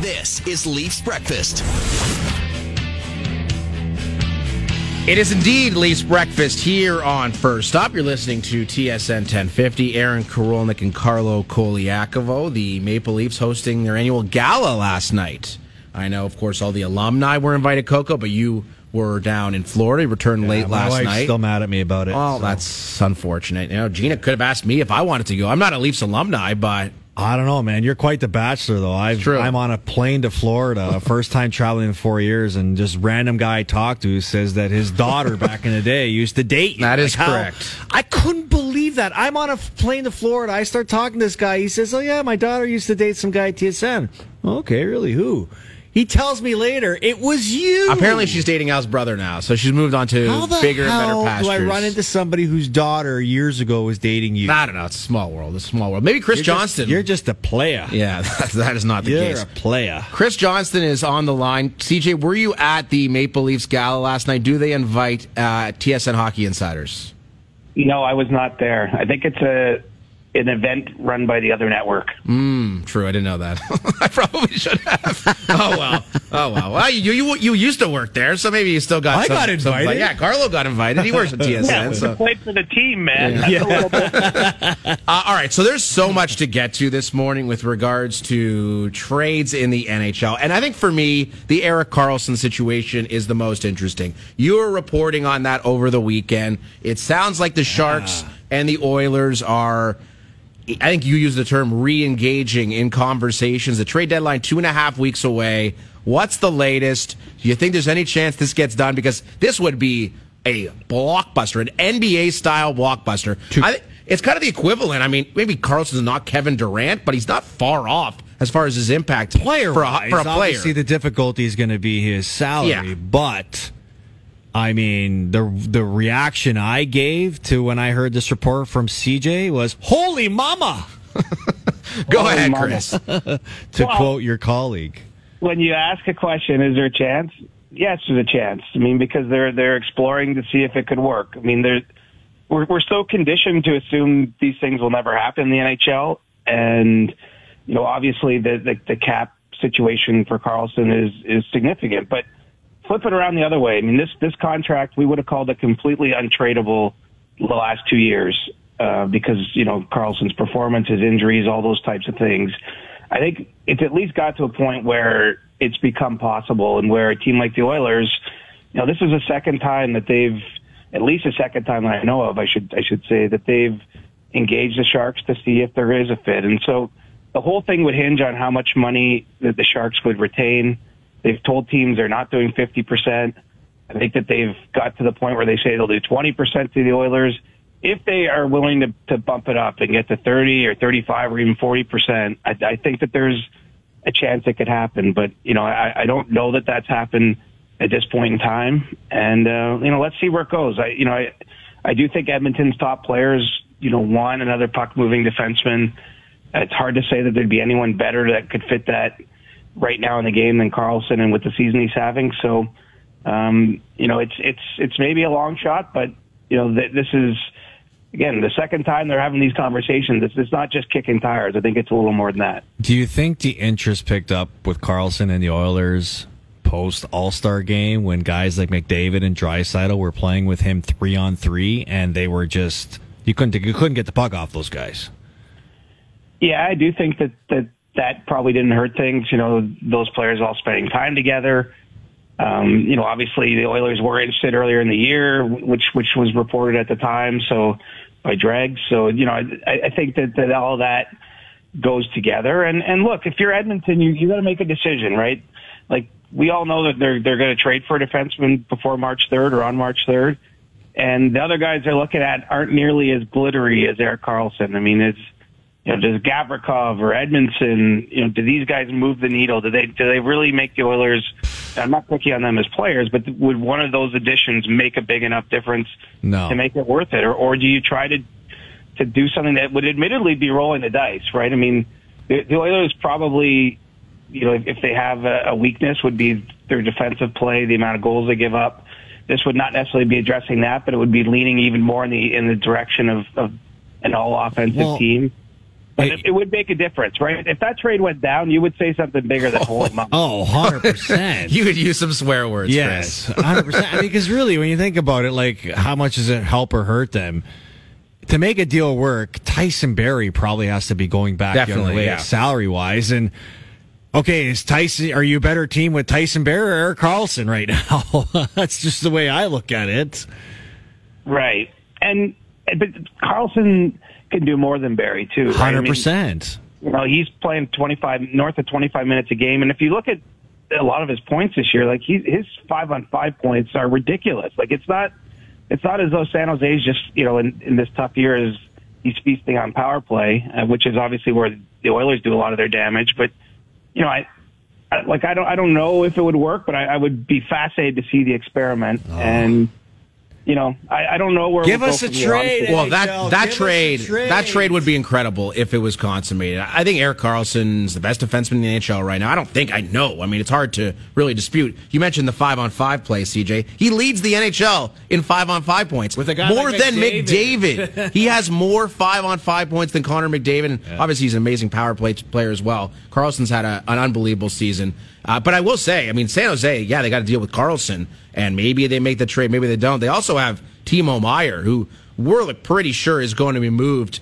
This is Leafs Breakfast. It is indeed Leafs Breakfast here on First Up. You're listening to TSN 1050. Aaron Korolnik and Carlo Colaiacovo, the Maple Leafs, hosting their annual gala last night. I know, of course, all the alumni were invited, Coco, but you were down in Florida. You returned late my last wife's night. Still mad at me about it. Oh, so. that's unfortunate. You know, Gina could have asked me if I wanted to go. I'm not a Leafs alumni, but I don't know, man. You're quite the bachelor, though. I've, True. I'm on a plane to Florida, first time traveling in four years, and just random guy I talked to says that his daughter back in the day used to date you. That is Like, how- correct. I couldn't believe that. I'm on a plane to Florida. I start talking to this guy. He says, "Oh yeah, my daughter used to date some guy at TSN." Okay, really? Who? He tells me later it was you. apparently she's dating Al's brother now, so she's moved on to bigger and better hell pastures. do I run into somebody whose daughter years ago was dating you? I don't know. It's a small world. It's a small world. Maybe Chris You're just- Johnston. you're just a player. yeah, that, that is not the You're case. a player. Chris Johnston is on the line. CJ, were you at the Maple Leafs gala last night? Do they invite uh, TSN Hockey Insiders? No, I was not there. I think it's a an event run by the other network. Mm, True, I didn't know that. I probably should have. oh well. Oh well. Well, you, you you used to work there, so maybe you still got. I some- got some- invited. yeah, Carlo got invited. He works at TSN. Yeah, so. played for the team, man. Uh, all right, so there's so much to get to this morning with regards to trades in the NHL. And I think for me, the Erik Karlsson situation is the most interesting. You were reporting on that over the weekend. It sounds like the Sharks and the Oilers are. I think you used the term re-engaging in conversations. The trade deadline two and a half weeks away. What's the latest? Do you think there's any chance this gets done? Because this would be a blockbuster, an NBA style blockbuster. I think it's kind of the equivalent. I mean, maybe Karlsson's not Kevin Durant, but he's not far off as far as his impact player for a, for a player. Obviously, the difficulty is going to be his salary, Yeah. but I mean the the reaction I gave to when I heard this report from CJ was "Holy mama!" Go Holy ahead, mama. Chris. to Well- quote your colleague. when you ask a question, is there a chance? Yes, there's a chance. I mean, because they're they're exploring to see if it could work. I mean, they're we're we're so conditioned to assume these things will never happen in the NHL, and you know, obviously the the, the cap situation for Karlsson is is significant. But flip it around the other way. I mean, this this contract we would have called it completely untradeable the last two years uh, because you know Karlsson's performance, his injuries, all those types of things. I think it's at least got to a point where it's become possible, and where a team like the Oilers, you know, this is the second time that they've, at least the second time that I know of, I should I should say that they've engaged the Sharks to see if there is a fit, and so the whole thing would hinge on how much money that the Sharks would retain. They've told teams they're not doing fifty percent. I think that they've got to the point where they say they'll do 20% to the Oilers. If they are willing to, to bump it up and get to 30 or 35 or even 40%, I, I think that there's a chance it could happen. But, you know, I, I don't know that that's happened at this point in time. And, uh, you know, let's see where it goes. I, you know, I, I do think Edmonton's top players, you know, want another puck moving defenseman. It's hard to say that there'd be anyone better that could fit that right now in the game than Karlsson and with the season he's having. So, um, you know, it's it's it's maybe a long shot, but you know, th- this is again the second time they're having these conversations. It's, it's not just kicking tires. I think it's a little more than that. Do you think the interest picked up with Karlsson and the Oilers post All Star game when guys like McDavid and Draisaitl were playing with him three on three, and they were just you couldn't you couldn't get the puck off those guys. Yeah, I do think that that that probably didn't hurt things. You know, those players all spending time together. Um, you know, obviously the Oilers were interested earlier in the year, which which was reported at the time. So by Dreg. So you know, I, I think that that all that goes together. And and look, if you're Edmonton, you you got to make a decision, right? Like we all know that they're they're going to trade for a defenseman before March 3rd or on March 3rd. And the other guys they're looking at aren't nearly as glittery as Erik Karlsson. I mean, it's you know, does Gavrikov or Edmundson, you know, do these guys move the needle? Do they do they really make the Oilers? I'm not picking on them as players, but would one of those additions make a big enough difference No. to make it worth it, or or do you try to to do something that would admittedly be rolling the dice, right? I mean, the, the Oilers probably, you know, if, if they have a, a weakness, would be their defensive play, the amount of goals they give up. This would not necessarily be addressing that, but it would be leaning even more in the in the direction of, of an all offensive Well, team. But it, it, would make a difference, right? If that trade went down, you would say something bigger than holding him Oh, 100%. you would use some swear words, yes, 100%. I mean, because really, when you think about it, like, how much does it help or hurt them? To make a deal work, Tyson Barrie probably has to be going back Definitely, yeah. salary wise. And okay, is Tyson, are you a better team with Tyson Barrie or Erik Karlsson right now? That's just the way I look at it. Right. And, but Karlsson, can do more than Barrie too. Hundred right? percent. I mean, you know, he's playing twenty five north of twenty five minutes a game, and if you look at a lot of his points this year, like he, his five on five points are ridiculous. Like it's not, it's not as though San Jose is just you know in, in this tough year is he's feasting on power play, uh, which is obviously where the Oilers do a lot of their damage. But you know, I, I like I don't I don't know if it would work, but I, I would be fascinated to see the experiment oh. and you know, I, I don't know where. Give us a trade. Well, that that trade, trade, that trade would be incredible if it was consummated. I think Erik Karlsson's the best defenseman in the NHL right now. I don't think I know. I mean, it's hard to really dispute. You mentioned the five on five play, CJ. He leads the NHL in five on five points with a guy more like than McDavid. McDavid. he has more five on five points than Connor McDavid. Yeah. Obviously, he's an amazing power play player as well. Karlsson's had a, an unbelievable season. Uh, but I will say, I mean, San Jose, yeah, they got to deal with Karlsson, and maybe they make the trade, maybe they don't. They also have Timo Meier, who we're pretty sure is going to be moved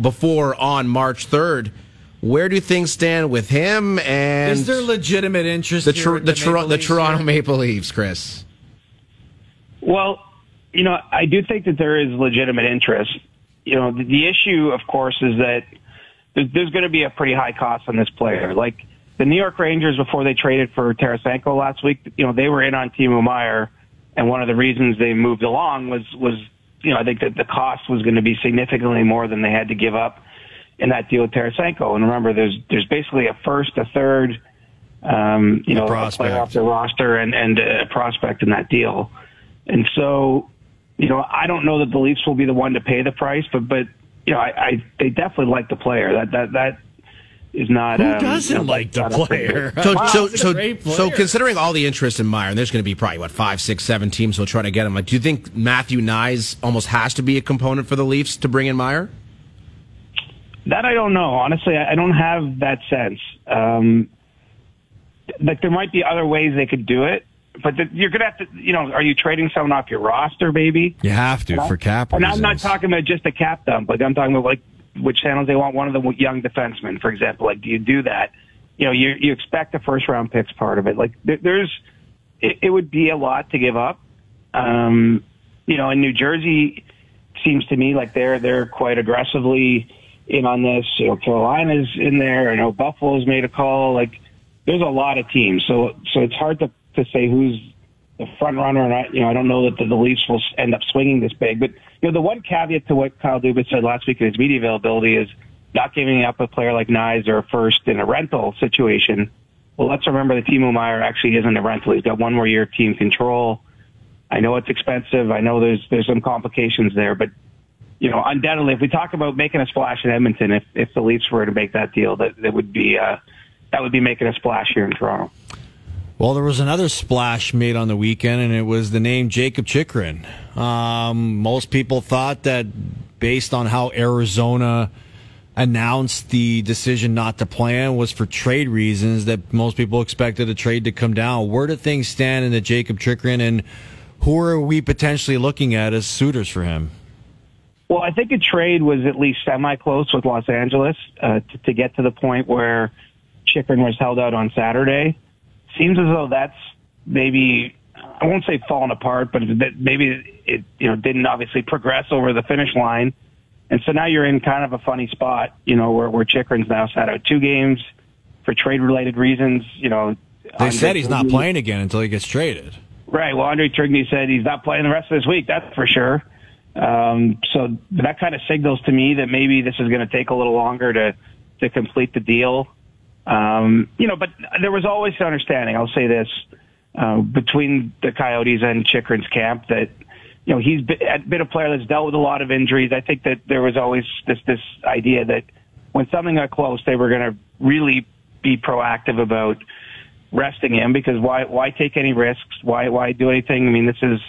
before on March 3rd. Where do things stand with him? And is there legitimate interest? The, tr- the, the, the Toronto Maple Leafs, Chris. Well, you know, I do think that there is legitimate interest. You know, the, the issue, of course, is that there's, there's going to be a pretty high cost on this player. Like the New York Rangers before they traded for Tarasenko last week, you know, they were in on Timo Meier, and one of the reasons they moved along was was you know I think that the cost was going to be significantly more than they had to give up in that deal with Tarasenko. And remember, there's there's basically a first, a third, um, you know, a player off the roster and and a prospect in that deal. And so, you know, I don't know that the Leafs will be the one to pay the price, but but you know, I, I they definitely like the player. That that that is not. Who um, doesn't you know, like the player? So, so, so, player. so, considering all the interest in Meier, and there's going to be probably what five, six, seven teams who'll try to get him. Like, do you think Matthew Knies almost has to be a component for the Leafs to bring in Meier? That I don't know. Honestly, I don't have that sense. Um, like, there might be other ways they could do it. But the, you're gonna have to, you know, are you trading someone off your roster, maybe? You have to for cap. And I'm not talking about just a cap dump. Like I'm talking about like which channels they want one of the young defensemen, for example. Like, do you do that? You know, you you expect the first round picks part of it. Like, there's it, it would be a lot to give up. Um, you know, in New Jersey, seems to me like they're they're quite aggressively in on this. You know, Carolina's in there. I know Buffalo's made a call. Like, there's a lot of teams, so so it's hard to to say who's the front runner. And I, you know, I don't know that the, the Leafs will end up swinging this big, but you know, the one caveat to what Kyle Dubas said last week in his media availability is not giving up a player like Knies or first in a rental situation. Well, let's remember that Timo Meier actually isn't a rental. He's got one more year of team control. I know it's expensive. I know there's there's some complications there, but you know, undoubtedly, if we talk about making a splash in Edmonton, if if the Leafs were to make that deal, that that would be uh, that would be making a splash here in Toronto. Well, there was another splash made on the weekend, and it was the name Jakob Chychrun. Um, most people thought that based on how Arizona announced the decision not to plan was for trade reasons, that most people expected a trade to come down. Where do things stand in the Jakob Chychrun, and who are we potentially looking at as suitors for him? Well, I think a trade was at least semi-close with Los Angeles uh, to, to get to the point where Chychrun was held out on Saturday seems as though that's maybe I won't say fallen apart, but that maybe it you know didn't obviously progress over the finish line, and so now you're in kind of a funny spot, you know, where where Chychrun's now sat out two games for trade related reasons. You know, they Andre said he's not playing again until he gets traded. Right. Well, Andre Tourigny said he's not playing the rest of this week. That's for sure. Um, so that kind of signals to me that maybe this is going to take a little longer to to complete the deal. Um, you know, but there was always an understanding. I'll say this uh, between the Coyotes and Chychrun's camp that you know he's been a player that's dealt with a lot of injuries. I think that there was always this this idea that when something got close, they were going to really be proactive about resting him because why why take any risks? Why why do anything? I mean, this is.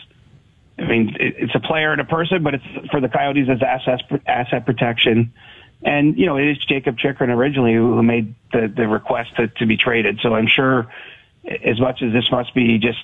I mean, it's a player and a person, but it's for the Coyotes as asset asset protection. And, you know, it is Jakob Chychrun originally who made the, the request to, to be traded. So I'm sure as much as this must be just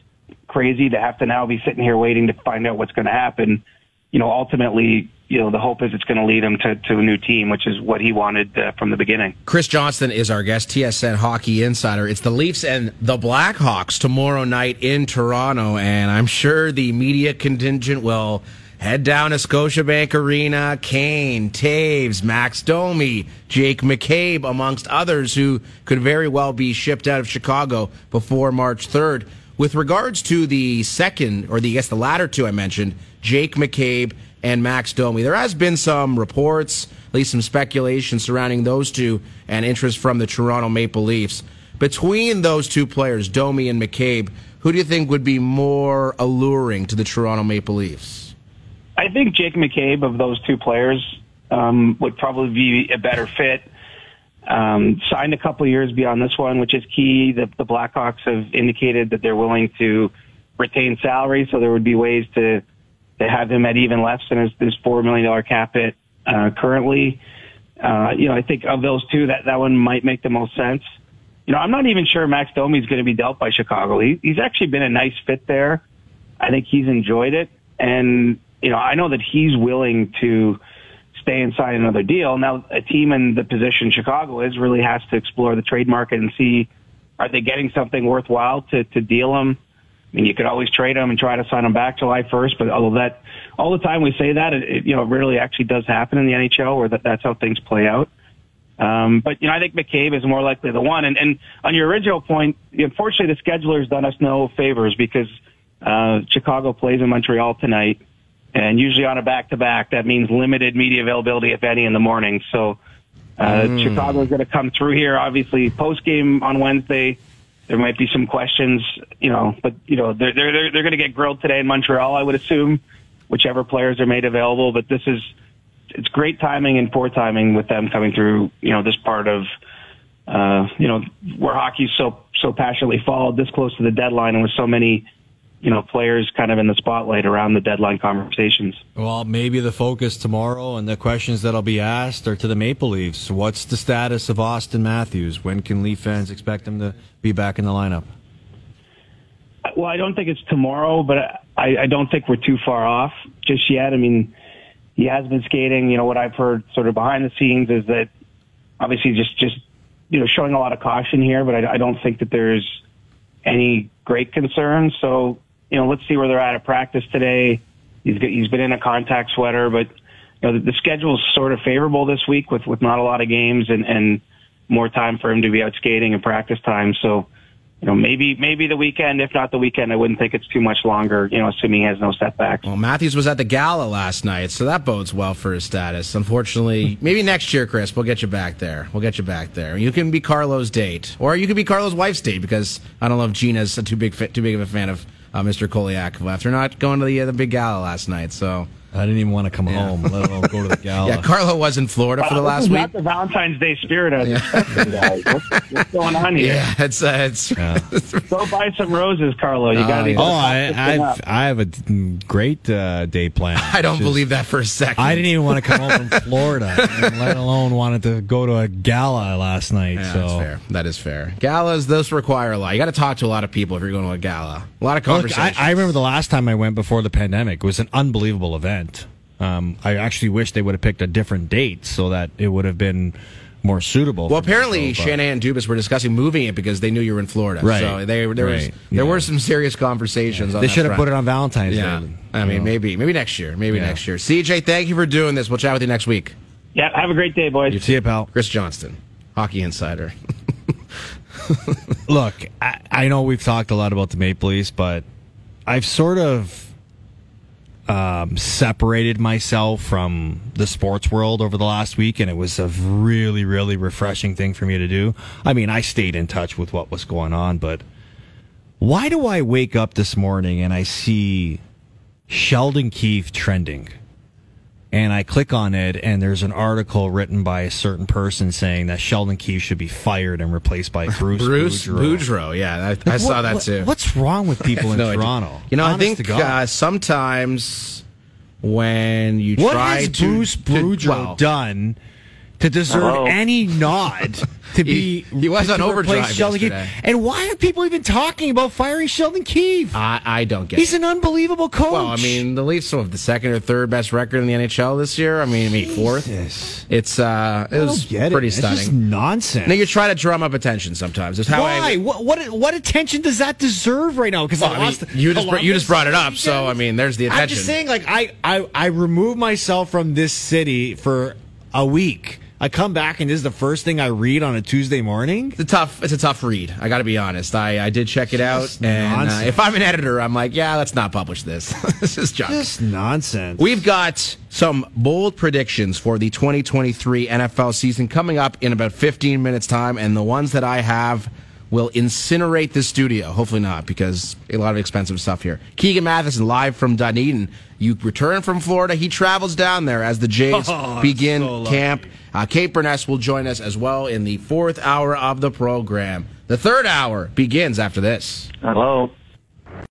crazy to have to now be sitting here waiting to find out what's going to happen, you know, ultimately, you know, the hope is it's going to lead him to, to a new team, which is what he wanted uh, from the beginning. Chris Johnston is our guest, TSN Hockey Insider. It's the Leafs and the Blackhawks tomorrow night in Toronto, and I'm sure the media contingent will head down to Scotiabank Arena. Kane, Toews, Max Domi, Jake McCabe, amongst others who could very well be shipped out of Chicago before March 3rd. With regards to the second, or the, I guess the latter two I mentioned, Jake McCabe and Max Domi, there has been some reports, at least some speculation surrounding those two and interest from the Toronto Maple Leafs. Between those two players, Domi and McCabe, who do you think would be more alluring to the Toronto Maple Leafs? I think Jake McCabe of those two players um, would probably be a better fit. Um, signed a couple years beyond this one, which is key. The, the Blackhawks have indicated that they're willing to retain salary, so there would be ways to to have him at even less than his, his four million dollar cap hit uh, currently. Uh, you know, I think of those two, that that one might make the most sense. You know, I'm not even sure Max Domi is going to be dealt by Chicago. He, he's actually been a nice fit there. I think he's enjoyed it, and you know, I know that he's willing to stay and sign another deal. Now, a team in the position Chicago is really has to explore the trade market and see are they getting something worthwhile to to deal him. I mean, you could always trade him and try to sign him back July 1st, but although that all the time we say that, it, it you know, really actually does happen in the NHL where that, that's how things play out. Um, but you know, I think McCabe is more likely the one. And, and on your original point, unfortunately, the scheduler's done us no favors because uh, Chicago plays in Montreal tonight, and usually on a back-to-back, that means limited media availability, if any, in the morning. So uh, mm. Chicago is going to come through here. Obviously, post game on Wednesday, there might be some questions, you know, but you know they're they're they're going to get grilled today in Montreal, I would assume, whichever players are made available. But this is it's great timing and poor timing with them coming through, you know, this part of uh, you know where hockey's so so passionately followed this close to the deadline and with so many you know, players kind of in the spotlight around the deadline conversations. Well, maybe the focus tomorrow and the questions that'll be asked are to the Maple Leafs. What's the status of Auston Matthews? When can Leaf fans expect him to be back in the lineup? Well, I don't think it's tomorrow, but I, I don't think we're too far off just yet. I mean, he has been skating. You know, what I've heard sort of behind the scenes is that obviously just, just, you know, showing a lot of caution here, but I, I don't think that there's any great concern. So, you know, let's see where they're at at practice today. He's he's been in a contact sweater, but you know the, the schedule's sort of favorable this week with with not a lot of games and and more time for him to be out skating and practice time. So, you know, maybe maybe the weekend. If not the weekend, I wouldn't think it's too much longer. You know, assuming he has no setbacks. Well, Matthews was at the gala last night, so that bodes well for his status. Unfortunately, maybe next year, Chris, we'll get you back there. We'll get you back there. You can be Carlo's date, or you can be Carlo's wife's date because I don't know if Gina's a too big too big of a fan of Mr. Colaiacovo after not going to the uh, the big gala last night. So I didn't even want to come yeah. home, let alone go to the gala. yeah, Carlo was in Florida for the last week. Not the Valentine's Day spirit I was yeah. expecting, guys. What's, what's, going on here? Yeah, it's uh, it's. Yeah. Go buy some roses, Carlo. You got to. Oh, I I've, I have a great uh, day planned. I don't Just, believe that for a second. I didn't even want to come home from Florida, let alone wanted to go to a gala last night. Yeah, so that's fair. That is fair. Galas those require a lot. You got to talk to a lot of people if you're going to a gala. A lot of conversations. Look, I, I remember the last time I went before the pandemic. It was an unbelievable event. Um, I actually wish they would have picked a different date so that it would have been more suitable. Well, apparently show, Shanahan and Dubas were discussing moving it because they knew you were in Florida. Right. So they, there right. was there yeah. were some serious conversations. Yeah. they should have put it on Valentine's yeah. Day. I mean, know. maybe maybe next year. Maybe yeah. next year. CJ, thank you for doing this. We'll chat with you next week. Yeah. Have a great day, boys. You see you, pal. Chris Johnston, hockey insider. Look, I, I know we've talked a lot about the Maple Leafs, but I've sort of um, separated myself from the sports world over the last week, and it was a really, really refreshing thing for me to do. I mean, I stayed in touch with what was going on, but why do I wake up this morning and I see Sheldon Keefe trending? And I click on it, and there's an article written by a certain person saying that Sheldon Keefe should be fired and replaced by Bruce Bruce Boudreau. Boudreau. Yeah, I, I saw that too. What's wrong with people in no Toronto? Idea. You know, Honest I think uh, sometimes when you what try has to Bruce Boudreau to, well, done to deserve Hello? any nod to be He- he was on overdrive Sheldon Keefe. yesterday. And why are people even talking about firing Sheldon Keefe? I, I don't get it. He's it. an unbelievable coach. Well, I mean, the Leafs have the second or third best record in the NHL this year. I mean, maybe fourth. It's uh, it I was pretty it. It's stunning. just nonsense. Now you try to drum up attention sometimes. Is how Why? I. what, what what attention does that deserve right now? Because Well, I mean, you just br- you just brought it up, so I mean, there's the attention. I'm just saying, like I I I remove myself from this city for a week. I come back and this is the first thing I read on a Tuesday morning. It's a tough. It's a tough read. I got to be honest. I, I did check it out, Just and uh, if I'm an editor, I'm like, yeah, let's not publish this. this is junk. Just nonsense. We've got some bold predictions for the 2023 NFL season coming up in about 15 minutes time, and the ones that I have will incinerate the studio. Hopefully not, because a lot of expensive stuff here. Keegan Matheson live from Dunedin. You return from Florida. He travels down there as the Jays Oh, begin so camp. Uh, Kate Burness will join us as well in the fourth hour of the program. The third hour begins after this. Hello.